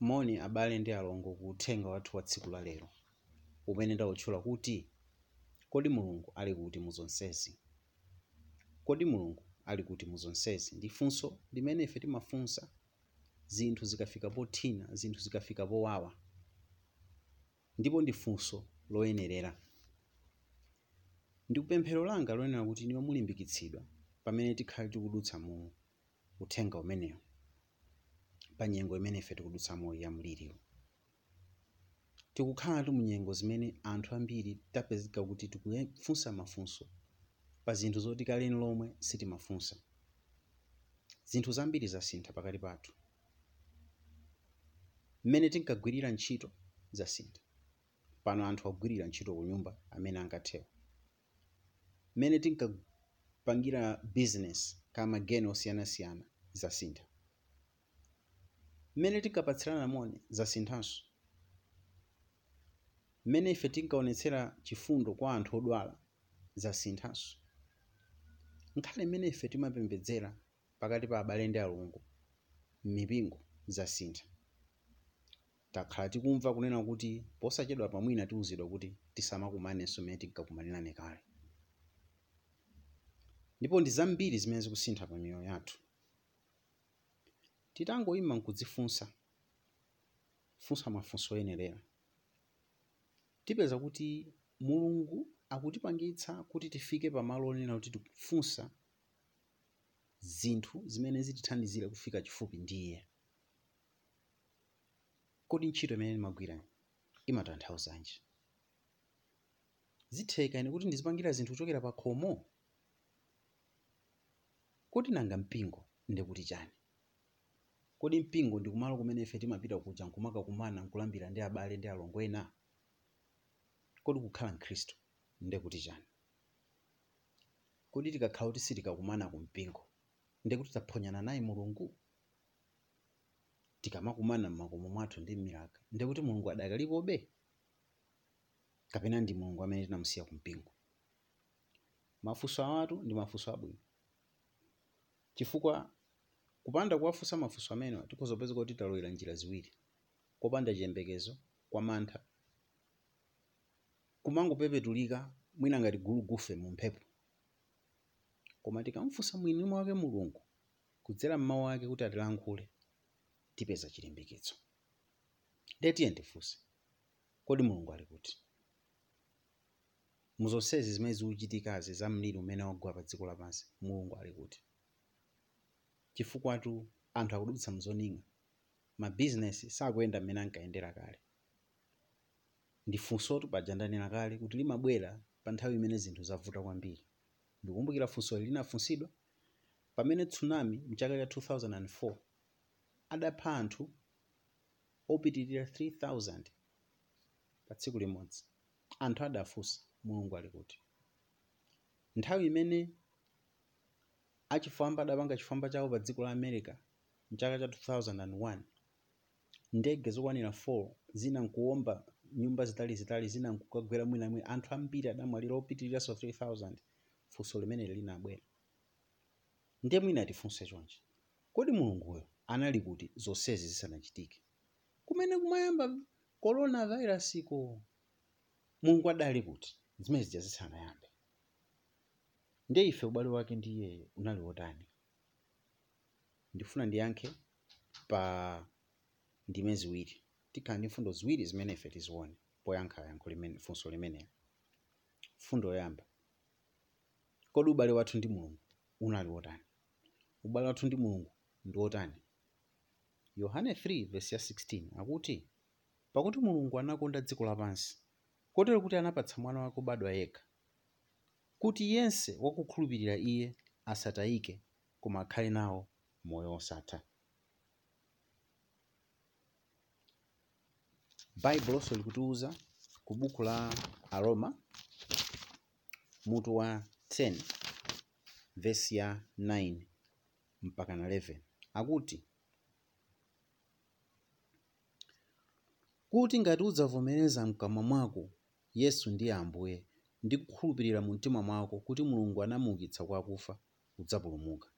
moni abale ndi alongo ku uthenga wathu wa tsiku la lero. Umene ndawutchula kuti kodi mulungu ali kuti mu zonsezi kodi mulungu ali kuti mu zonsezi ndi funso limene ife timafunsa zinthu zikafika pothina zinthu zikafika powawa. Ndipo ndi funso loyenerera. Ndi kupemphero langa loyenera kuti inu mulimbikitsidwa pamene tikhale tikudutsa mu uthenga umenewu pa nyengo imene ife tikudutsamo ya mliriwo tikukhala ndi munyengo zimene anthu ambiri tapezeka kuti tikufunsa mafunso pa zinthu zoti kaleni lomwe sitimafunsa. Zinthu zambiri zasintha pakati pathu. Mmene tinkagwirira ntchito zasintha. Pano anthu agwirira ntchito ku nyumba amene angathewa. Mmene tinkapangira business kama geni osiyanasiyana zasintha mmene tinkapatsirana moni zasinthanso mmene ife tinkaonetsera chifundo kwa anthu odwala zasinthanso nkhale mmene ife timapembedzera pakati pa abale ndi alongo m'mipingo zasintha takhala tikumva kunena kuti posachedwa pamwina tiwuzidwa kuti tisamakumanenso mmene tinkakumanirane kale. Ndipo ndi zambiri zimene zikusintha pa miyoyo yathu titangoyima nkudzifunsa funsa mafunso oyenerera tipeza kuti mulungu akutipangitsa kuti tifike pamalo onena kuti tikufunsa zinthu zimene zitithandizire kufika chifupi ndi iye kodi ntchito imene ndimagwira imatanthauzanji zitheka ine kuti ndizipangira zinthu kuchokera pa khomo? Kodi nanga mpingo ndikuti chani kodi mpingo ndi kumalo kumene ife timapita kuja nkumakakumana nkulambira ndi abale ndi alongo ena? Kodi kukhala mkhristu ndekuti chani? Kodi tikakhala kuti sitikakumana ku mpingo ndekuti taphonyana naye mulungu? Tikamakumana m'makomo mwathu ndi m'milaka? Ndekuti mulungu adakalipobe kapena ndi mulungu amene tinamusiya ku mpingo mafunso awatu ndi mafunso abwino. Chifukwa kupanda kuwafunsa mafunso amenewa tikhozopeza kuti talowera njira ziwiri. Kopanda chiyembekezo kwa mantha. Kumangopepetulika mwina ngati gulu gufe mu mphepo. Koma tikamfunsa mwini wake mulungu kudzera mmawu ake kuti atilankhule tipeza chilimbikitso ndetiye ndifunse kodi mulungu ali kuti? Muzonsezi zimene zikuchitikazi za mliri umene wagwa pa dziko lapansi mulungu ali kuti chifukwatu anthu akudutsa mzoninga mabizinesi sakuyenda mmene ankayendera kale. Ndifunsotu paja ndanena kale kuti limabwera pa nthawi imene zinthu zavuta kwambiri. Ndikukumbukira funso linafunsidwa pamene tsunami mchaka cha 2004 adapha anthu opitirira 3000 pa tsiku limodzi. Anthu adafunsa mulungu ali kuti nthawi imene achifwamba adapanga chifwamba chawo pa dziko la america mchaka cha 2001 ndege zokwanira 4 zina nkuwomba nyumba zitalizitali zina nkukagwera mwinamwina anthu ambiri adamwalira opitiriranso 3000 funso limeneli linabwera ndiye mwina tifunse chonchi kodi mulunguyo anali kuti zonsezi zisanachitike? Kumene kumayamba coronavirus ko mulungu adali kuti zimene zija zisanayambe ndiye ife ubale wake ndi iyeyo unali wotani ndifuna ndiyankhe pa ndime ziwiri. Tikhala ndi mfundo ziwiri zimene ife tizione poyankha yankho limene funso limeneli fundo yoyamba kodi ubale wathu ndi mulungu unali wotani ubale wathu ndi mulungu ndi wotani yohane 3 vesi ya 16 akuti pakuti mulungu anakonda dziko lapansi kotero kuti anapatsa mwana wake wobadwa yekha kuti yense wakukhulupirira iye asatayike koma akhale nawo moyo wosatha. Baibuloso likutiwuza ku buku la aroma mutu wa 10 vesi ya 9 mpaka na 11 akuti kuti ngati udzavomereza mkamwa mwako yesu ndiye ambuye ndi kukhulupirira mu mtima mwako kuti mulungu anamuukitsa kwa akufa udzapulumuka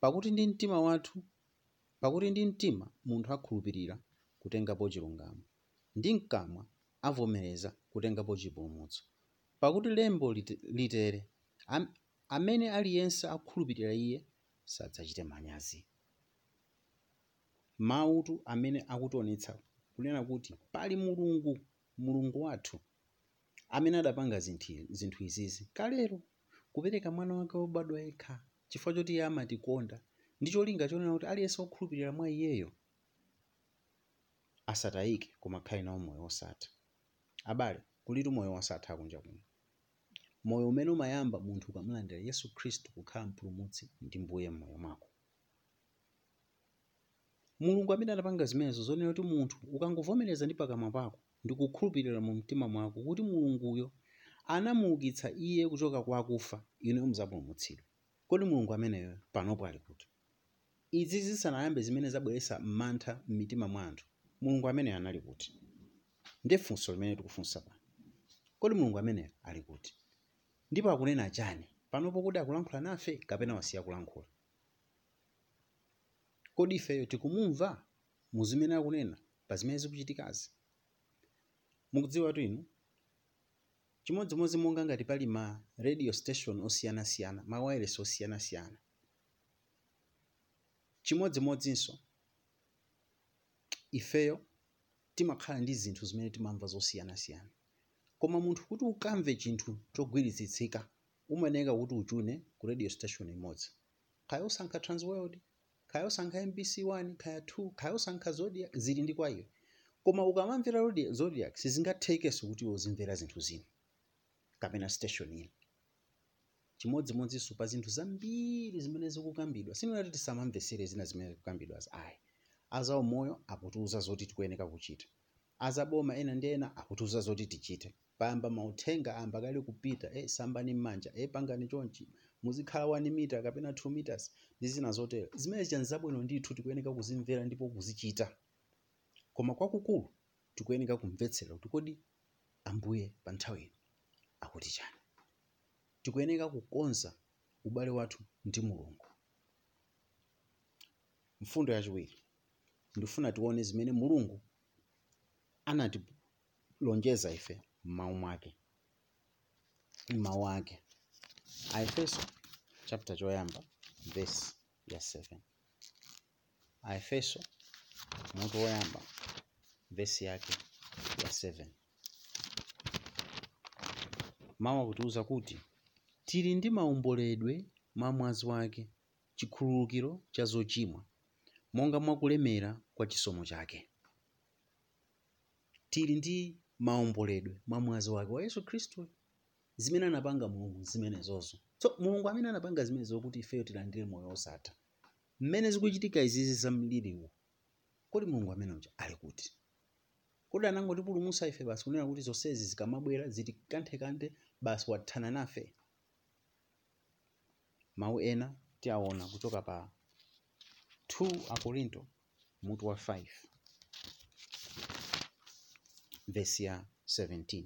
pakuti ndi mtima wathu pakuti ndi mtima munthu akhulupirira kutengapo chilungamo ndi mkamwa avomereza kutengapo chipulumutso pakuti lembo lite- litere "Am- amene aliyense akhulupirira iye sadzachita manyazi. Mautu amene akutionetsa kunena kuti pali mulungu mulungu wathu amene adapanga zinthu izizi. Kalero kupereka mwana wake wobadwa yekha chifukwa choti iye amatikonda ndi cholinga chonena kuti aliyense wokhulupirira mwa iyeyo asatayike koma akhale nawo moyo wosatha. Abale kulitu moyo wosatha akunja kuno. Moyo umene umayamba munthu ukamulandira yesu khristu kukhala mpulumutsi ndi mbuye m'moyo mwako. Mulungu amene adapanga zimenezo zonena kuti munthu ukangovomereza ndi pakamwa pako ndi kukhulupirira mu mtima mwako kuti mulunguyo anamuukitsa iye kuchoka kwa akufa inu muzapulumutsidwa kodi mulungu ameneyo panopo ali kuti? Izi zisanayambe zimene zabweretsa mantha m'mitima mwa anthu mulungu ameneyo anali kuti? Ndi funso limene tikufunsa pano. Kodi mulungu ameneyo ali kuti? Ndipo akunena chani? Panopo kuti akulankhula nafe kapena wasiya kulankhula? Kodi ifeyo tikumumva mu zimene akunena pa zimene zikuchitikazi mukudziwa tu inu chimodzimodzi monga ngati pali ma radio station osiyanasiyana ma wireless osiyanasiyana chimodzimodzinso ifeyo timakhala ndi zinthu zimene timamva zosiyanasiyana koma munthu kuti ukamve chinthu chogwiritsitsika umayenera kuti uchune ku radio station imodzi. Kaya usankha transworld kaya usankha mbc 1 kaya 2 kaya usankha zodiac zili ndi kwa iwe koma ukamamvera Zodi- zodiac sizingathekenso kuti uzimvera zinthu zina kapena station ina chimodzimodzinso pa zinthu zambiri zimene zikukambidwa sinati tisamamvesere zina zimene zikukambidwazi ayi azaumoyo akutiuza zoti tikuyeneka kuchita azaboma ena ndi ena akutiuza zoti tichite. Payamba mauthenga ayamba kale kupita e sambani m'manja e pangani chonchi. Muzikhala 1 mita kapena 2 meters ndi zina zotero zimene zija ndithu tikuyeneka kuzimvera ndipo kuzichita koma kwakukulu tikuyeneka kumvetsera kuti kodi ambuye pa nthawi ino akuti chani? Tikuyeneka kukonza ubale wathu ndi mulungu. Mfundo yachiwiri ndifuna tione zimene mulungu anatilonjeza ife m'mawu mwake m'mawu ake. Aefeso chapter choyamba verse ya 7 aefeso mutu woyamba verse yake ya 7 mawu akutiuza kuti tili ndi maomboledwe mwa mwazi wake chikhululukiro cha zochimwa monga mwakulemera kwa chisomo chake. Tili ndi maomboledwe mwa mwazi wake wa yesu khristu zimene anapanga mulungu zimenezozo. So mulungu amene anapanga zimenezo kuti ifeyo tilandire moyo osatha mmene zikuchitika izizi za mliriwo kodi mulungu amene uja ali kuti kodi anangotipulumutsa ife basi kunena kuti zonsezi zikamabwera zitikanthekanthe basi wathana nafe. Mawu ena tiaona kuchoka pa 2 akorinto mutu wa 5 vesi ya 17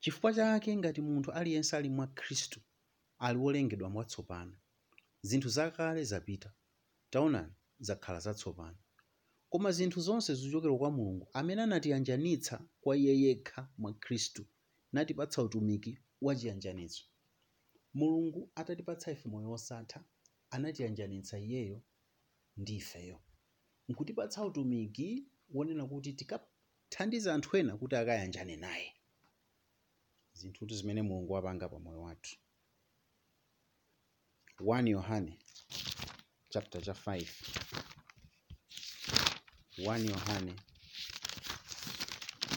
chifukwa chake ngati munthu aliyense ali mwa khristu ali wolengedwa mwatsopano. Zinthu zakale zapita taonani zakhala zatsopano koma zinthu zonse zichokera kwa mulungu amene anatiyanjanitsa kwa iye yekha mwa khristu natipatsa utumiki wachiyanjanitso mulungu atatipatsa ife moyo wosatha anatiyanjanitsa iyeyo ndi ifeyo. Nkutipatsa utumiki wonena kuti tikathandiza anthu ena kuti akayanjane naye. Zinthutu zimene mulungu wapanga pa moyo wathu. 1 yohane chapter cha 5 1 yohane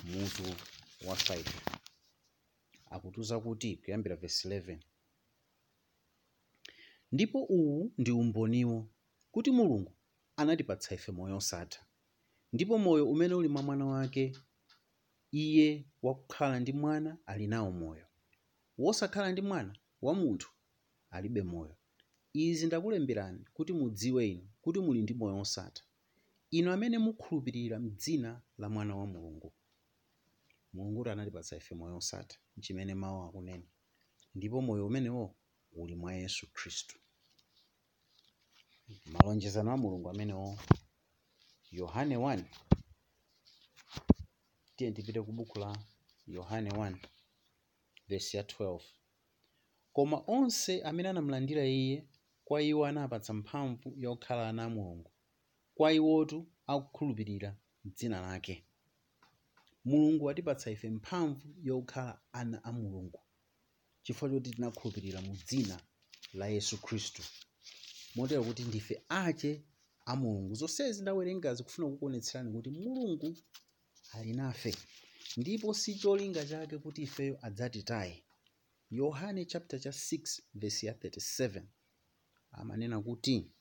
mutu wa 5 akutiuza kuti kuyambira verse 11 ndipo uwu ndi umboniwo kuti mulungu anatipatsa ife moyo osatha. Ndipo moyo umene uli mwa mwana wake iye wakukhala ndi mwana ali nawo moyo. Wosakhala ndi mwana wa munthu alibe moyo. Izi ndakulemberani kuti mudziwe inu kuti muli ndi moyo osatha inu amene mukhulupirira m'dzina la mwana wa mulungu. Mulunguti anatipatsa ife moyo osatha chimene mawu akunena ndipo moyo umenewo uli mwa yesu khristu. Malonjezano a mulungu amenewo yohane 1 tiye tipite ku buku la yohane 1 vesi ya 12 koma onse amene anamlandira iye kwa iwo anapatsa mphamvu yokhala ana a mulungu kwa iwotu akukhulupirira dzina lake. Mulungu watipatsa ife mphamvu yokhala ana a mulungu chifukwa choti tinakhulupirira mu dzina la yesu khristu. Motero kuti ndife ache a mulungu. Zonsezi ndawerengazi kufuna kukuonetserani kuti mulungu ali nafe ndipo si cholinga chake kuti ifeyo adzatitaye. Yohane chapter cha 6 verse ya 37 amanena kuti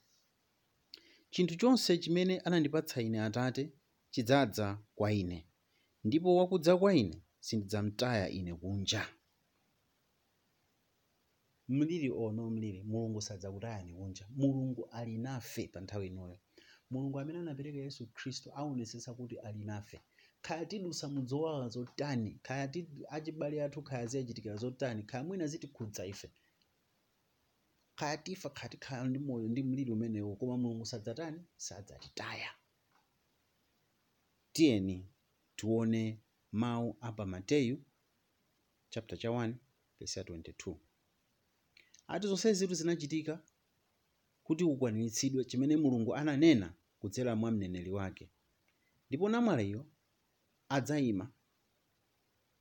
chinthu chonse chimene anandipatsa ine atate chidzadza kwa ine. Ndipo wakudza kwa ine sindidzamtaya ine kunja. Mliri ono mliri mulungu sadzakutayani kunja. Mulungu ali nafe pa nthawi inoyo. Mulungu amene anapereka yesu khristu aonetsetsa kuti ali nafe khaya tidusa mudzowawa zotani khaya achibale athu khaya ziyachitikira zotani khaya mwina zitikhudza ife khaya tifa ndi moyo ndi mliri umenewo koma mulungu sadzatani sadzatitaya. Tiyeni tione mawu apa mateyu chapter cha 1 verse ya 22 ati zonsezi zitu zinachitika kuti ukwaniritsidwe chimene mulungu ananena kudzera mwa mneneri wake. Ndipo namwaliyo adzayima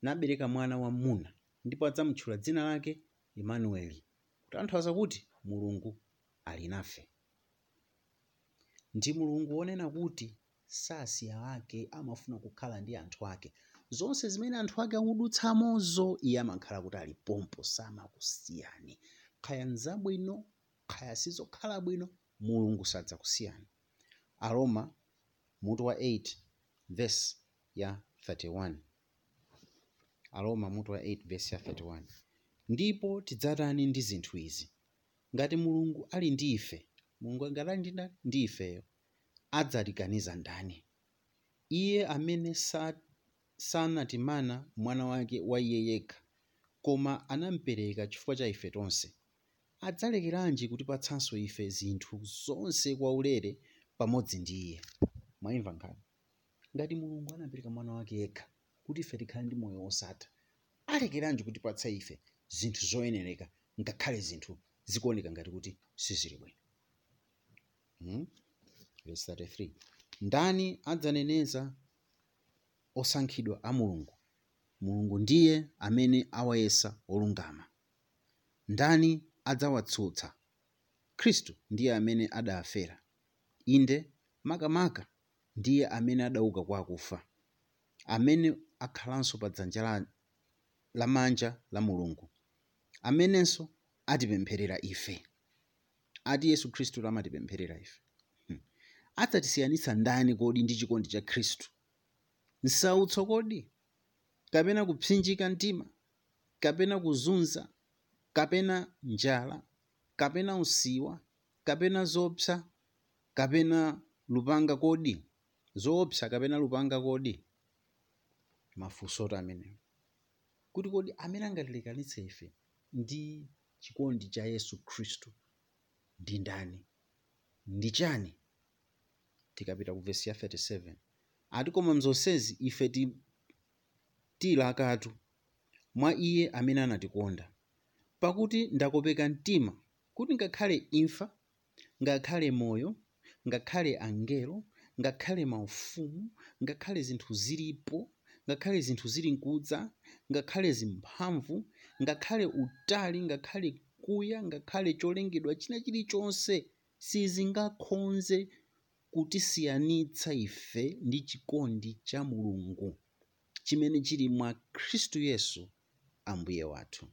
nabereka mwana wamuna ndipo adzamutchula dzina lake imanueli kutanthauza kuti mulungu ali nafe ndi mulungu wonena kuti sasiya ake amafuna kukhala ndi anthu ake. Zonse zimene anthu ake akudutsamozo iye amakhala kuti ali pompo samakusiyani khaya nzabwino khaya sizokhala bwino mulungu sadzakusiyani aroma mutu wa 8 verse ya 31 aroma mutu wa 8 verse ya 31 ndipo tidzatani ndi zinthu izi ngati mulungu ali ndi ife mulungu ngati ndi ifeyo adzatiganiza ndani? Iye amene sa, sanatimana mwana wake wa iye yekha koma anampereka chifukwa cha ife tonse adzalekeranji kutipatsanso ife zinthu zonse kwaulere pamodzi ndi iye? Mwayimva nkhani ngati mulungu anapereka mwana wake yekha kuti ife tikhale ndi moyo wosatha alekeranji kutipatsa ife zinthu zoyenereka ngakhale zinthu zikuoneka ngati kuti sizili bwino. Hmm? verse 33 ndani adzaneneza osankhidwa a mulungu. Mulungu ndiye amene awayesa olungama. Ndani adzawatsutsa. Khristu ndiye amene adafera. Inde makamaka ndiye amene adauka kwa akufa. Amene akhalanso pa dzanja lamanja la mulungu. Amenenso atipempherera ife. Ati yesu khristu amatipempherera ife. Hmm. adzatisiyanitsa ndani kodi ndi chikondi cha khristu? Nsautso kodi? Kapena kupsinjika mtima? Kapena kuzunza? Kapena njala? Kapena usiwa? Kapena zopsa? Kapena lupanga kodi? Zoopsa kapena lupanga kodi? Mafunsoti amenewo. Kuti kodi amene angatilekanitse ife ndi chikondi cha yesu khristu. Ndi ndani? Ndi chani? Tikapita ku vesi ya 37 ati koma mzonsezi ife ti, tili akatu mwa iye amene anatikonda. Pakuti ndakopeka mtima kuti ngakhale imfa ngakhale moyo ngakhale angelo ngakhale maufumu ngakhale zinthu zilipo ngakhale zinthu zili nkudza ngakhale zimphamvu ngakhale utali ngakhale kuya ngakhale cholengedwa china chilichonse sizingakhonze kutisiyanitsa ife ndi chikondi cha mulungu chimene chili mwa khristu yesu ambuye wathu.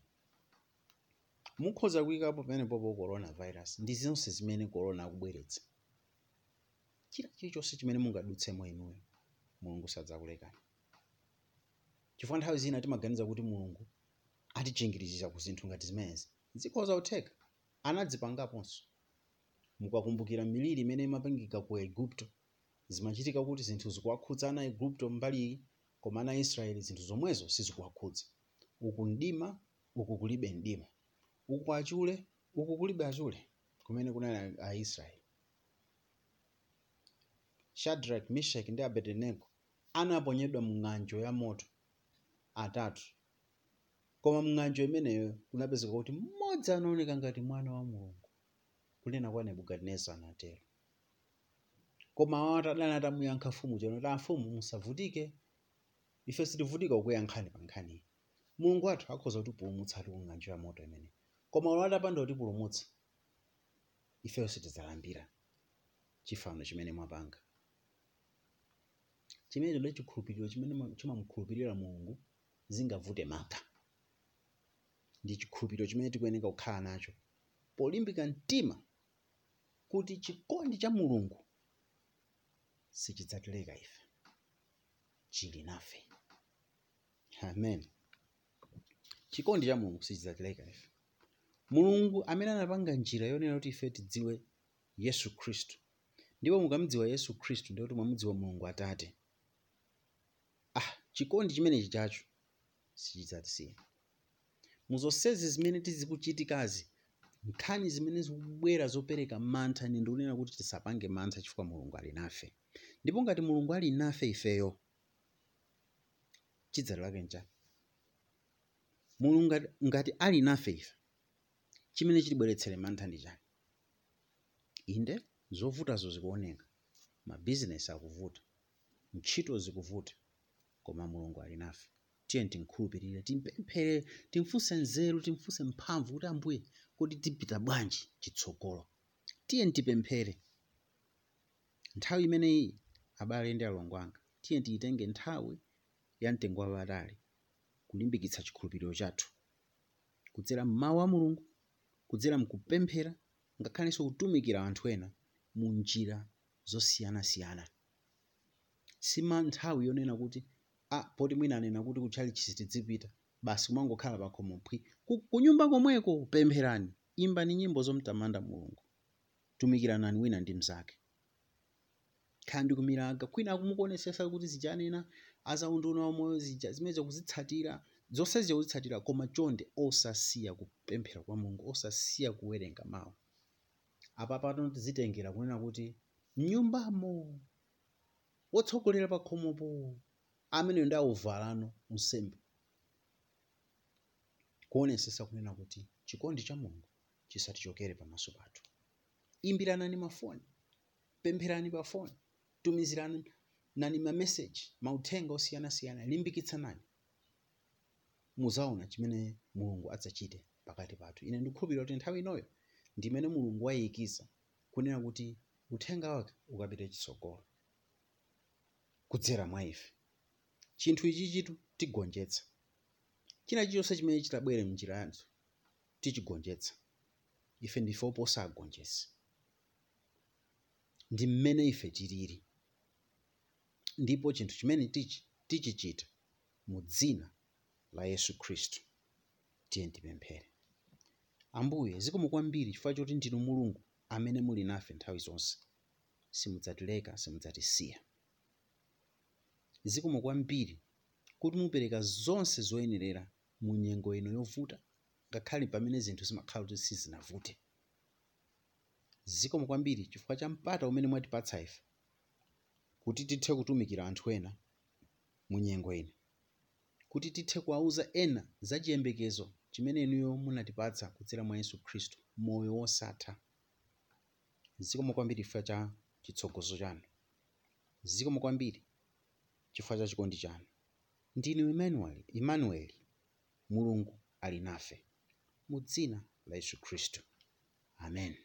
Mukhoza kuyikapo pamenepopo coronavirus ndi zonse zimene corona akubweretsa. China chilichonse chimene mungadutsemo inuyo mulungu sadzakulekani. Chifukwa nthawi zina timaganiza kuti mulungu atichingiriza ku zinthu ngati zimenezi. Dziko kutheka anadzipangaponso mukakumbukira miliri imene imapangika ku igupto zimachitika kuti zinthu zikuwakhudza ana igupto mbali koma ana israeli zinthu zomwezo sizikuwakhudza uku mdima uku kulibe mdima. Uku achule uku kulibe achule kumene kunali aisraeli shadrach mishek ndi abednego anaponyedwa mng'anjo ya moto atatu koma mng'anjo imeneyo kunapezeka kuti mmodzi anaoneka ngati mwana wa mulungu kunena kwa nebukadineza anatero. Koma awati adani atamuyankha mfumu chonoti amfumu musavutike. Ife sitivutika kukuyankhani pa nkhaniyi mulungu wathu akhoza kutipulumutsatu ku ng'anjo ya moto imeneyi koma ulo atapanda kutipulumutsa ifeyo sitidzalambira chifano chimene mwapanga. Chimenecho ndi chikhulupiriro chimene ma- chimamukhulupirira mulungu zingavute mantha ndi chikhulupiriro chimene tikuyeneka kukhala nacho. Polimbika mtima kuti chikondi cha mulungu sichidzatileka ife. Chili nafe. Amen. Chikondi cha mulungu sichidzatileka ife. Mulungu amene anapanga njira yonena kuti ife tidziwe yesu khristu. Ndipo mukamudziwa yesu khristu ndiye kuti mwamudziwa mulungu atate. Ah chikondi chimenechi chacho sichidzatisiya muzonsezi zimene tizikuchitikazi. Nkhani zimene zikubwera zopereka mantha ine ndikunena kuti tisapange mantha chifukwa mulungu ali nafe. Ndipo ngati mulungu ali nafe ifeyo chidzalo lake nchani mulungu ngati ali nafe ife chimene chitibweretsere mantha ndi chani inde zovutazo zikuoneka. Mabizinesi akuvuta. Ntchito zikuvuta koma mulungu ali nafe tiye timkhulupirire timpemphere timfunse nzeru timfunse mphamvu kuti ambuye kuti tipita bwanji chitsogolo. Tiye tipemphere nthawi imeneyi abale ndi alongo anga tiye tiyitenge nthawi ya mtengo wapatali kulimbikitsa chikhulupiriro chathu. Kudzera mmawu a mulungu kudzera mkupemphera ngakhalenso kutumikira anthu ena mu njira zosiyanasiyana. Sima nthawi yonena kuti ah poti mwina anena kuti kutchali chisitidzipita basi kumangokhala pakhomo phwi. Ku- kunyumba komweko pempherani imbani nyimbo zomtamanda mulungu. Tumikiranani wina ndi mnzake. Khala ndi kumiraga kwina akumukuonesesa kuti zijanena azaunduna zija zimene kuzitsatira zonse zija kuzitsatira koma chonde osasiya kupemphera kwa mulungu osasiya kuwerenga mawu. Apa pano tizitengera kunena kuti mnyumbamo wotsogolera pa khomopo amene ndi auvalano unsembe kuonesesa kunena kuti chikondi cha mulungu chisatichokere pamaso pathu. Imbiranani mafoni pempherani pa foni tumizirani nani mameseji mauthenga osiyanasiyana limbikitsanani. Muzaona chimene mulungu adzachite pakati pathu ine ndikukhulupirira kuti nthawi inoyo ndi imene mulungu wayikiza kunena kuti uthenga wake ukapite chitsogolo kudzera mwa ife chinthu ichi tigonjetsa. China chilichonse chimene chitabwere mnjira yathu tichigonjetsa. Ife ndife oposa agonjetsi ndi mmene ife tilili ndipo chinthu chimene tichi mu dzina la yesu khristu tiye tipemphere ambuye zikomo kwambiri chifukwa choti ndinu mulungu amene muli nafe nthawi zonse simudzatileka simudzatisiya zikomo kwambiri kuti mupereka zonse zoyenerera mu nyengo ino yovuta ngakhale pamene zinthu zimakhala kuti sizinavute. Zikomo kwambiri chifukwa cha mpata umene mwatipatsa ife kuti tithe kutumikira anthu ena mu nyengo ina kuti tithe kuwauza ena za chiyembekezo chimene inuyo munatipatsa kudzera mwa yesu khristu moyo wosatha. Zikomo kwambiri chifukwa cha chitsogozo chanu. Zikomo kwambiri chifukwa cha chikondi chanu. Ndinu emmanuel mulungu ali nafe. Mu dzina la yesu khristu. Amen